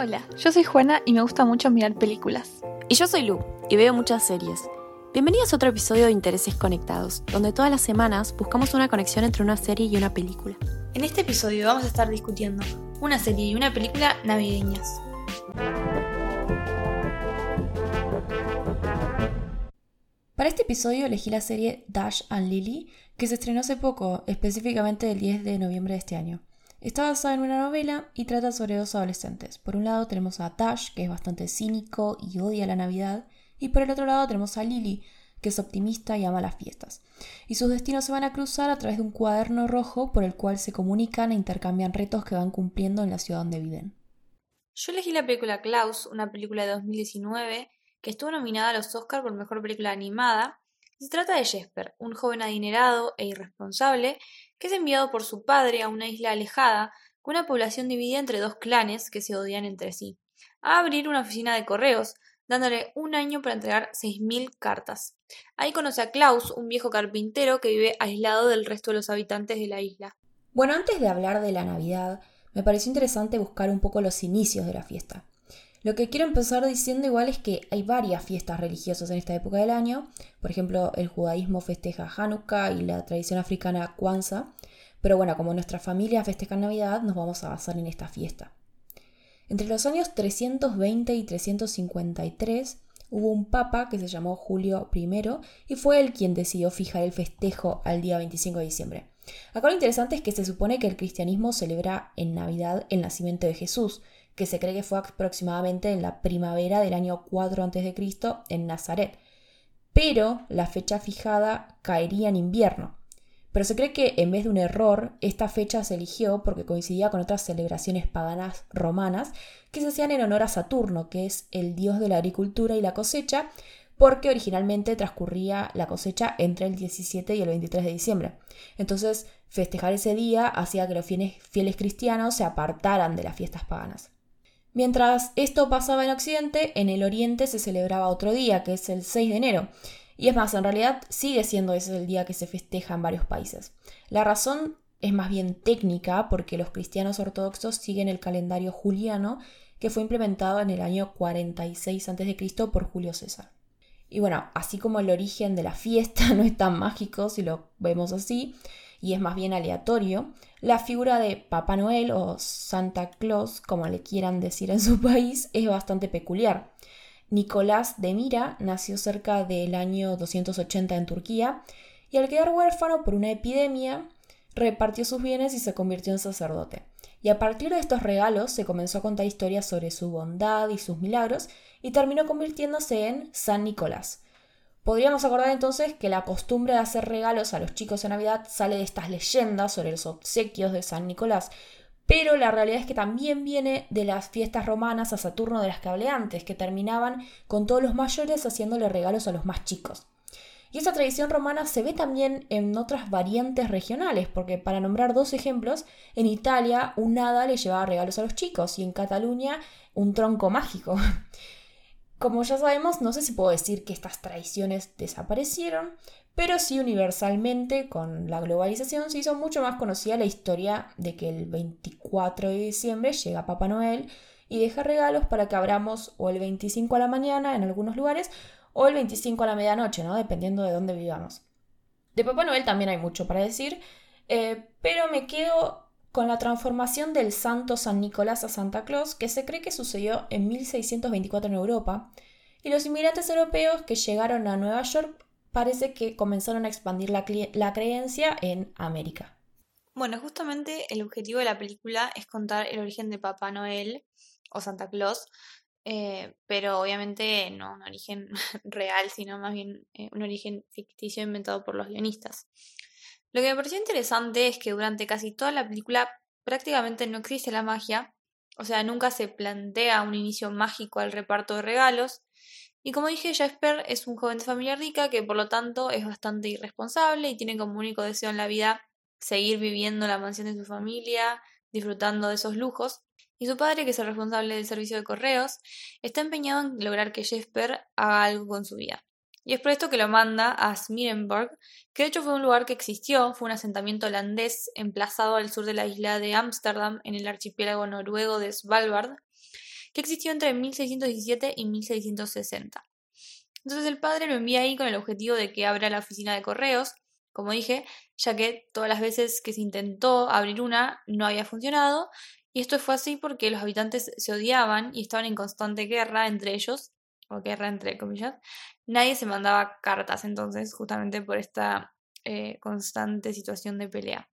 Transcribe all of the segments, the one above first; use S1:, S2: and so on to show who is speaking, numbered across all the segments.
S1: Hola, yo soy Juana y me gusta mucho mirar películas.
S2: Y yo soy Lu y veo muchas series. Bienvenidos a otro episodio de Intereses Conectados, donde todas las semanas buscamos una conexión entre una serie y una película.
S1: En este episodio vamos a estar discutiendo una serie y una película navideñas.
S3: Para este episodio elegí la serie Dash and Lily, que se estrenó hace poco, específicamente el 10 de noviembre de este año. Está basada en una novela y trata sobre dos adolescentes. Por un lado tenemos a Dash, que es bastante cínico y odia la Navidad, y por el otro lado tenemos a Lily, que es optimista y ama las fiestas. Y sus destinos se van a cruzar a través de un cuaderno rojo por el cual se comunican e intercambian retos que van cumpliendo en la ciudad donde viven.
S1: Yo elegí la película Klaus, una película de 2019 que estuvo nominada a los Oscars por Mejor Película Animada. Se trata de Jesper, un joven adinerado e irresponsable que es enviado por su padre a una isla alejada con una población dividida entre dos clanes que se odian entre sí, a abrir una oficina de correos, dándole un año para entregar 6.000 cartas. Ahí conoce a Klaus, un viejo carpintero que vive aislado del resto de los habitantes de la isla.
S3: Bueno, antes de hablar de la Navidad, me pareció interesante buscar un poco los inicios de la fiesta. Lo que quiero empezar diciendo igual es que hay varias fiestas religiosas en esta época del año. Por ejemplo, el judaísmo festeja Hanukkah y la tradición africana Kwanzaa. Pero bueno, como nuestra familia festeja Navidad, nos vamos a basar en esta fiesta. Entre los años 320 y 353 hubo un papa que se llamó Julio I y fue él quien decidió fijar el festejo al día 25 de diciembre. Acá lo interesante es que se supone que el cristianismo celebra en Navidad el nacimiento de Jesús, que se cree que fue aproximadamente en la primavera del año 4 a.C. en Nazaret. Pero la fecha fijada caería en invierno. Pero se cree que en vez de un error, esta fecha se eligió porque coincidía con otras celebraciones paganas romanas que se hacían en honor a Saturno, que es el dios de la agricultura y la cosecha, porque originalmente transcurría la cosecha entre el 17 y el 23 de diciembre. Entonces, festejar ese día hacía que los fieles cristianos se apartaran de las fiestas paganas. Mientras esto pasaba en Occidente, en el Oriente se celebraba otro día, que es el 6 de enero. Y es más, en realidad sigue siendo ese el día que se festeja en varios países. La razón es más bien técnica porque los cristianos ortodoxos siguen el calendario juliano que fue implementado en el año 46 a.C. por Julio César. Y bueno, así como el origen de la fiesta no es tan mágico si lo vemos así, y es más bien aleatorio, la figura de Papá Noel o Santa Claus, como le quieran decir en su país, es bastante peculiar. Nicolás de Mira nació cerca del año 280 en Turquía y al quedar huérfano por una epidemia, repartió sus bienes y se convirtió en sacerdote. Y a partir de estos regalos se comenzó a contar historias sobre su bondad y sus milagros y terminó convirtiéndose en San Nicolás, Podríamos acordar entonces que la costumbre de hacer regalos a los chicos en Navidad sale de estas leyendas sobre los obsequios de San Nicolás, pero la realidad es que también viene de las fiestas romanas a Saturno de las que hablé antes, que terminaban con todos los mayores haciéndole regalos a los más chicos. Y esa tradición romana se ve también en otras variantes regionales, porque para nombrar dos ejemplos, en Italia un hada le llevaba regalos a los chicos y en Cataluña un tronco mágico. Como ya sabemos, no sé si puedo decir que estas tradiciones desaparecieron, pero sí universalmente con la globalización se hizo mucho más conocida la historia de que el 24 de diciembre llega Papá Noel y deja regalos para que abramos o el 25 a la mañana en algunos lugares o el 25 a la medianoche, ¿no? Dependiendo de dónde vivamos. De Papá Noel también hay mucho para decir, eh, pero me quedo con la transformación del santo San Nicolás a Santa Claus, que se cree que sucedió en 1624 en Europa, y los inmigrantes europeos que llegaron a Nueva York parece que comenzaron a expandir la, creencia en América.
S1: Bueno, justamente el objetivo de la película es contar el origen de Papá Noel o Santa Claus, eh, pero obviamente no un origen real, sino más bien eh, un origen ficticio inventado por los guionistas. Lo que me pareció interesante es que durante casi toda la película prácticamente no existe la magia, o sea, nunca se plantea un inicio mágico al reparto de regalos, y como dije, Jasper es un joven de familia rica que por lo tanto es bastante irresponsable y tiene como único deseo en la vida seguir viviendo en la mansión de su familia, disfrutando de esos lujos. Y su padre, que es el responsable del servicio de correos, está empeñado en lograr que Jesper haga algo con su vida. Y es por esto que lo manda a Smirenburg, que de hecho fue un lugar que existió, fue un asentamiento holandés emplazado al sur de la isla de Ámsterdam, en el archipiélago noruego de Svalbard. que existió entre 1617 y 1660. Entonces el padre lo envía ahí con el objetivo de que abra la oficina de correos, como dije, ya que todas las veces que se intentó abrir una no había funcionado, y esto fue así porque los habitantes se odiaban y estaban en constante guerra entre ellos, o guerra entre comillas. Nadie se mandaba cartas entonces, justamente por esta eh, constante situación de pelea.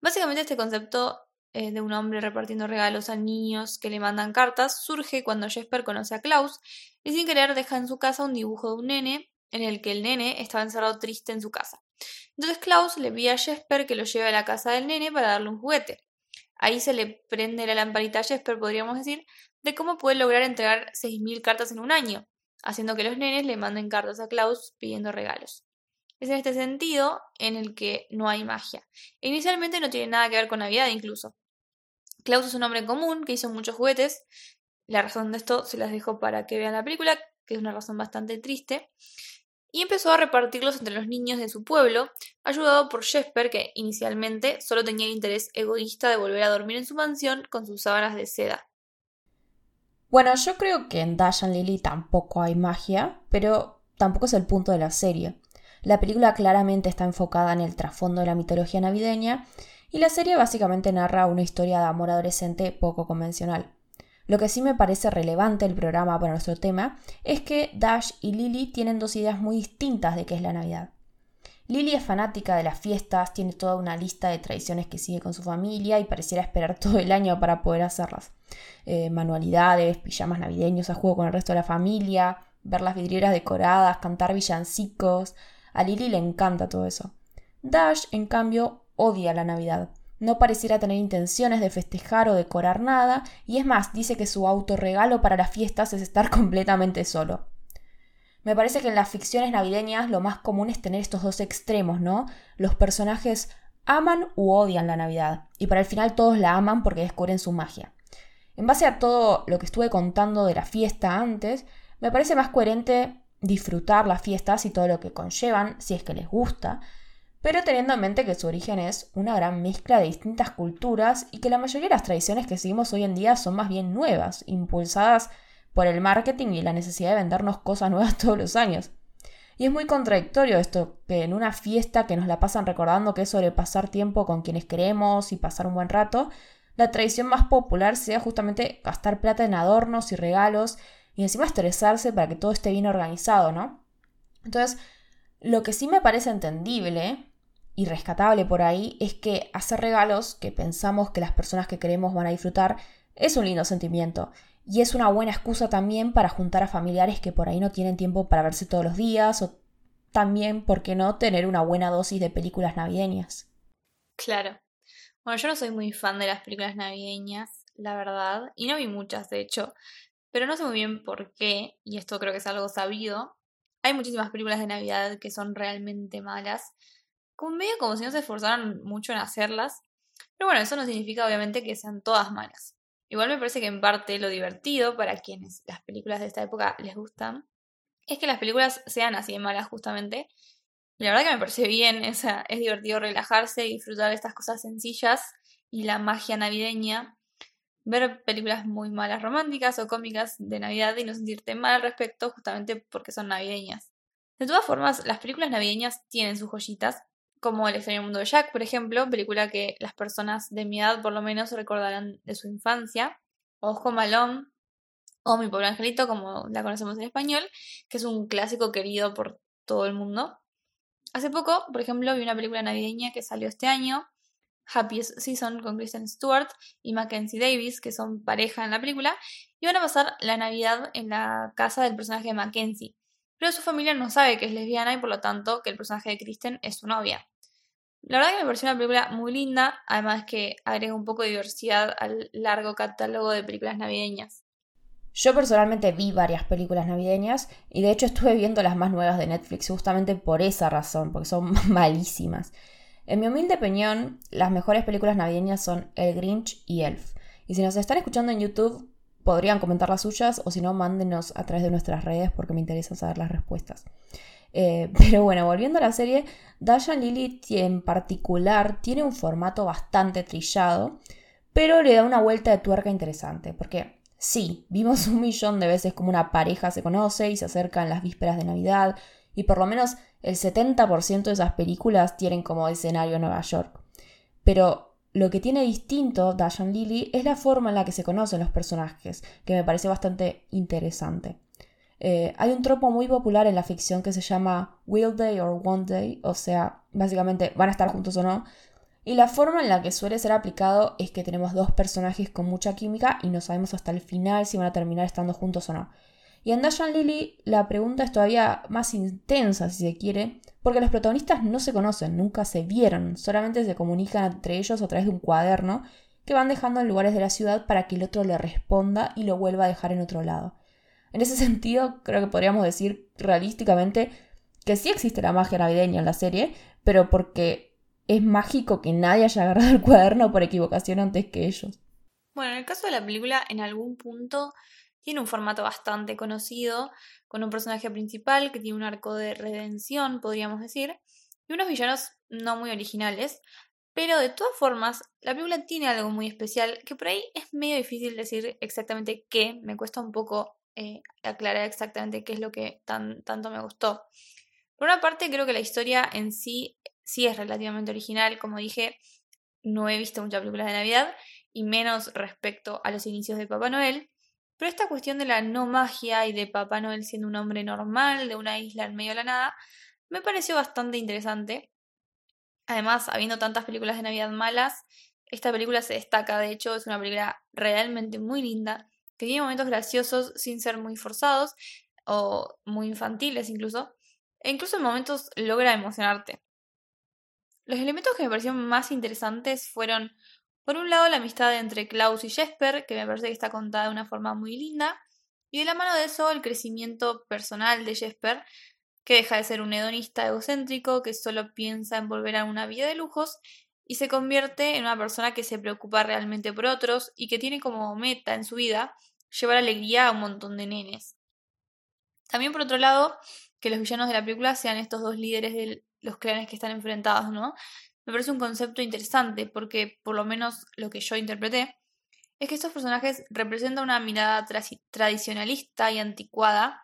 S1: Básicamente este concepto eh, de un hombre repartiendo regalos a niños que le mandan cartas surge cuando Jesper conoce a Klaus y sin querer deja en su casa un dibujo de un nene en el que el nene estaba encerrado triste en su casa. Entonces Klaus le pide a Jesper que lo lleve a la casa del nene para darle un juguete. Ahí se le prende la lamparita a Jesper, podríamos decir, de cómo puede lograr entregar 6.000 cartas en un año, haciendo que los nenes le manden cartas a Klaus pidiendo regalos. Es en este sentido en el que no hay magia. Inicialmente no tiene nada que ver con Navidad incluso. Klaus es un hombre común que hizo muchos juguetes. La razón de esto se las dejo para que vean la película, que es una razón bastante triste. Y empezó a repartirlos entre los niños de su pueblo, ayudado por Jesper, que inicialmente solo tenía el interés egoísta de volver a dormir en su mansión con sus sábanas de seda.
S3: Bueno, yo creo que en Dash and Lily tampoco hay magia, pero tampoco es el punto de la serie. La película claramente está enfocada en el trasfondo de la mitología navideña y la serie básicamente narra una historia de amor adolescente poco convencional. Lo que sí me parece relevante el programa para nuestro tema es que Dash y Lily tienen dos ideas muy distintas de qué es la Navidad. Lily es fanática de las fiestas, tiene toda una lista de tradiciones que sigue con su familia y pareciera esperar todo el año para poder hacerlas. Eh, manualidades, pijamas navideños a juego con el resto de la familia, ver las vidrieras decoradas, cantar villancicos. A Lily le encanta todo eso. Dash, en cambio, odia la Navidad. No pareciera tener intenciones de festejar o decorar nada, y es más, dice que su autorregalo para las fiestas es estar completamente solo. Me parece que en las ficciones navideñas lo más común es tener estos dos extremos, ¿no? Los personajes aman u odian la Navidad, y para el final todos la aman porque descubren su magia. En base a todo lo que estuve contando de la fiesta antes, me parece más coherente disfrutar las fiestas y todo lo que conllevan, si es que les gusta, pero teniendo en mente que su origen es una gran mezcla de distintas culturas y que la mayoría de las tradiciones que seguimos hoy en día son más bien nuevas, impulsadas por el marketing y la necesidad de vendernos cosas nuevas todos los años. Y es muy contradictorio esto, que en una fiesta que nos la pasan recordando que es sobre pasar tiempo con quienes queremos y pasar un buen rato, la tradición más popular sea justamente gastar plata en adornos y regalos y encima estresarse para que todo esté bien organizado, ¿no? Entonces, lo que sí me parece entendible y rescatable por ahí es que hacer regalos que pensamos que las personas que queremos van a disfrutar es un lindo sentimiento y es una buena excusa también para juntar a familiares que por ahí no tienen tiempo para verse todos los días o también, ¿por qué no?, tener una buena dosis de películas navideñas.
S1: Claro. Bueno, yo no soy muy fan de las películas navideñas, la verdad, y no vi muchas, de hecho, pero no sé muy bien por qué, y esto creo que es algo sabido. Hay muchísimas películas de Navidad que son realmente malas, como medio como si no se esforzaran mucho en hacerlas, pero bueno, eso no significa obviamente que sean todas malas. Igual me parece que en parte lo divertido para quienes las películas de esta época les gustan es que las películas sean así de malas justamente. Y la verdad que me parece bien, es, es divertido relajarse y disfrutar de estas cosas sencillas y la magia navideña. Ver películas muy malas románticas o cómicas de Navidad y no sentirte mal al respecto justamente porque son navideñas. De todas formas, las películas navideñas tienen sus joyitas, como El extraño mundo de Jack, por ejemplo, película que las personas de mi edad por lo menos recordarán de su infancia, Ojo Malón, o Mi pobre angelito, como la conocemos en español, que es un clásico querido por todo el mundo. Hace poco, por ejemplo, vi una película navideña que salió este año, Happiest Season, con Kristen Stewart y Mackenzie Davis, que son pareja en la película, y van a pasar la Navidad en la casa del personaje de Mackenzie pero su familia no sabe que es lesbiana y por lo tanto que el personaje de Kristen es su novia. La verdad que me pareció una película muy linda, además que agrega un poco de diversidad al largo catálogo de películas navideñas.
S3: Yo personalmente vi varias películas navideñas y de hecho estuve viendo las más nuevas de Netflix justamente por esa razón, porque son malísimas. En mi humilde opinión, las mejores películas navideñas son El Grinch y Elf. Y si nos están escuchando en YouTube, podrían comentar las suyas o si no, mándenos a través de nuestras redes porque me interesa saber las respuestas. Eh, pero bueno, volviendo a la serie, Dayan Lily en particular tiene un formato bastante trillado, pero le da una vuelta de tuerca interesante, porque Sí, vimos un millón de veces como una pareja se conoce y se acerca en las vísperas de Navidad, y por lo menos el 70% de esas películas tienen como escenario Nueva York. Pero lo que tiene distinto Dash Lily es la forma en la que se conocen los personajes, que me parece bastante interesante. Eh, hay un tropo muy popular en la ficción que se llama Will Day or One Day, o sea, básicamente van a estar juntos o no. Y la forma en la que suele ser aplicado es que tenemos dos personajes con mucha química y no sabemos hasta el final si van a terminar estando juntos o no. Y en Dash Lily la pregunta es todavía más intensa, si se quiere, porque los protagonistas no se conocen, nunca se vieron, solamente se comunican entre ellos a través de un cuaderno que van dejando en lugares de la ciudad para que el otro le responda y lo vuelva a dejar en otro lado. En ese sentido, creo que podríamos decir realísticamente que sí existe la magia navideña en la serie, pero porque es mágico que nadie haya agarrado el cuaderno por equivocación antes que ellos.
S1: Bueno, en el caso de la película, en algún punto tiene un formato bastante conocido, con un personaje principal que tiene un arco de redención, podríamos decir, y unos villanos no muy originales, pero de todas formas, la película tiene algo muy especial que por ahí es medio difícil decir exactamente qué, me cuesta un poco eh, aclarar exactamente qué es lo que tan, tanto me gustó. Por una parte, creo que la historia en sí sí es relativamente original, como dije, no he visto muchas películas de Navidad y menos respecto a los inicios de Papá Noel, pero esta cuestión de la no magia y de Papá Noel siendo un hombre normal de una isla en medio de la nada, me pareció bastante interesante. Además, habiendo tantas películas de Navidad malas, esta película se destaca, de hecho, es una película realmente muy linda que tiene momentos graciosos sin ser muy forzados o muy infantiles incluso, e incluso en momentos logra emocionarte. Los elementos que me parecieron más interesantes fueron, por un lado, la amistad entre Klaus y Jesper, que me parece que está contada de una forma muy linda, y de la mano de eso el crecimiento personal de Jesper, que deja de ser un hedonista egocéntrico que solo piensa en volver a una vida de lujos y se convierte en una persona que se preocupa realmente por otros y que tiene como meta en su vida llevar alegría a un montón de nenes. También por otro lado, que los villanos de la película sean estos dos líderes de los clanes que están enfrentados, ¿no? Me parece un concepto interesante porque, por lo menos lo que yo interpreté, es que estos personajes representan una mirada tradicionalista y anticuada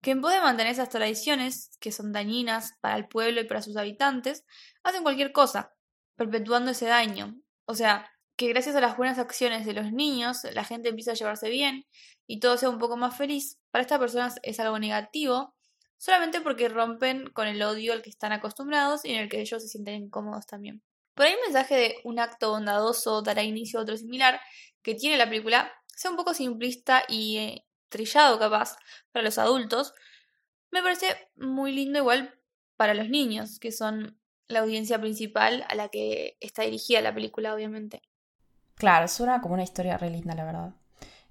S1: que en pos de mantener esas tradiciones, que son dañinas para el pueblo y para sus habitantes, hacen cualquier cosa, perpetuando ese daño. O sea, que gracias a las buenas acciones de los niños la gente empieza a llevarse bien y todo sea un poco más feliz, para estas personas es algo negativo, solamente porque rompen con el odio al que están acostumbrados y en el que ellos se sienten incómodos también. Por ahí el mensaje de un acto bondadoso dará inicio a otro similar que tiene la película sea un poco simplista y eh, trillado capaz para los adultos, me parece muy lindo igual para los niños, que son la audiencia principal a la que está dirigida la película, obviamente.
S3: Claro, suena como una historia re linda, la verdad.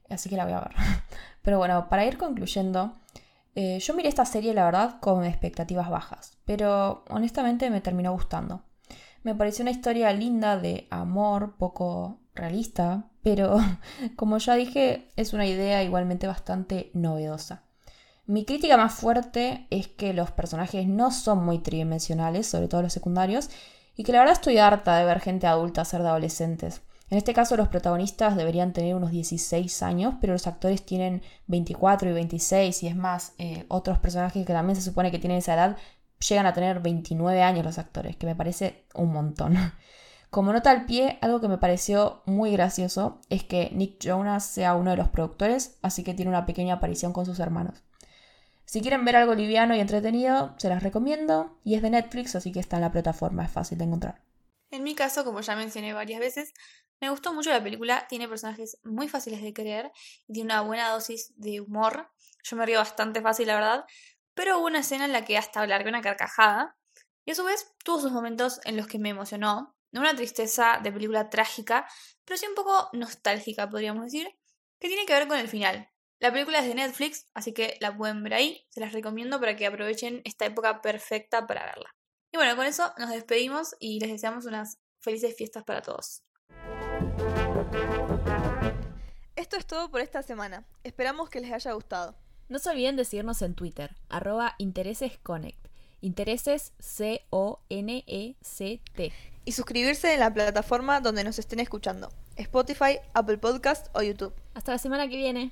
S3: Así que la voy a ver. Pero bueno, para ir concluyendo, eh, yo miré esta serie, la verdad, con expectativas bajas, pero honestamente me terminó gustando. Me pareció una historia linda de amor, poco realista, pero como ya dije, es una idea igualmente bastante novedosa. Mi crítica más fuerte es que los personajes no son muy tridimensionales, sobre todo los secundarios, y que la verdad estoy harta de ver gente adulta ser de adolescentes. En este caso los protagonistas deberían tener unos 16 años, pero los actores tienen 24 y 26 y es más, eh, otros personajes que también se supone que tienen esa edad llegan a tener 29 años los actores, que me parece un montón. Como nota al pie, algo que me pareció muy gracioso es que Nick Jonas sea uno de los productores, así que tiene una pequeña aparición con sus hermanos. Si quieren ver algo liviano y entretenido, se las recomiendo y es de Netflix, así que está en la plataforma, es fácil de encontrar.
S1: En mi caso, como ya mencioné varias veces, me gustó mucho la película, tiene personajes muy fáciles de creer y tiene una buena dosis de humor. Yo me río bastante fácil, la verdad, pero hubo una escena en la que hasta largué una carcajada y a su vez tuvo sus momentos en los que me emocionó. No una tristeza de película trágica, pero sí un poco nostálgica, podríamos decir, que tiene que ver con el final. La película es de Netflix, así que la pueden ver ahí. Se las recomiendo para que aprovechen esta época perfecta para verla. Y bueno, con eso nos despedimos y les deseamos unas felices fiestas para todos.
S4: Esto es todo por esta semana. Esperamos que les haya gustado.
S2: No se olviden de seguirnos en Twitter, arroba interesesconnect. Intereses C-O-N-E-C-T.
S4: Y suscribirse en la plataforma donde nos estén escuchando. Spotify, Apple Podcast o YouTube.
S5: Hasta la semana que viene.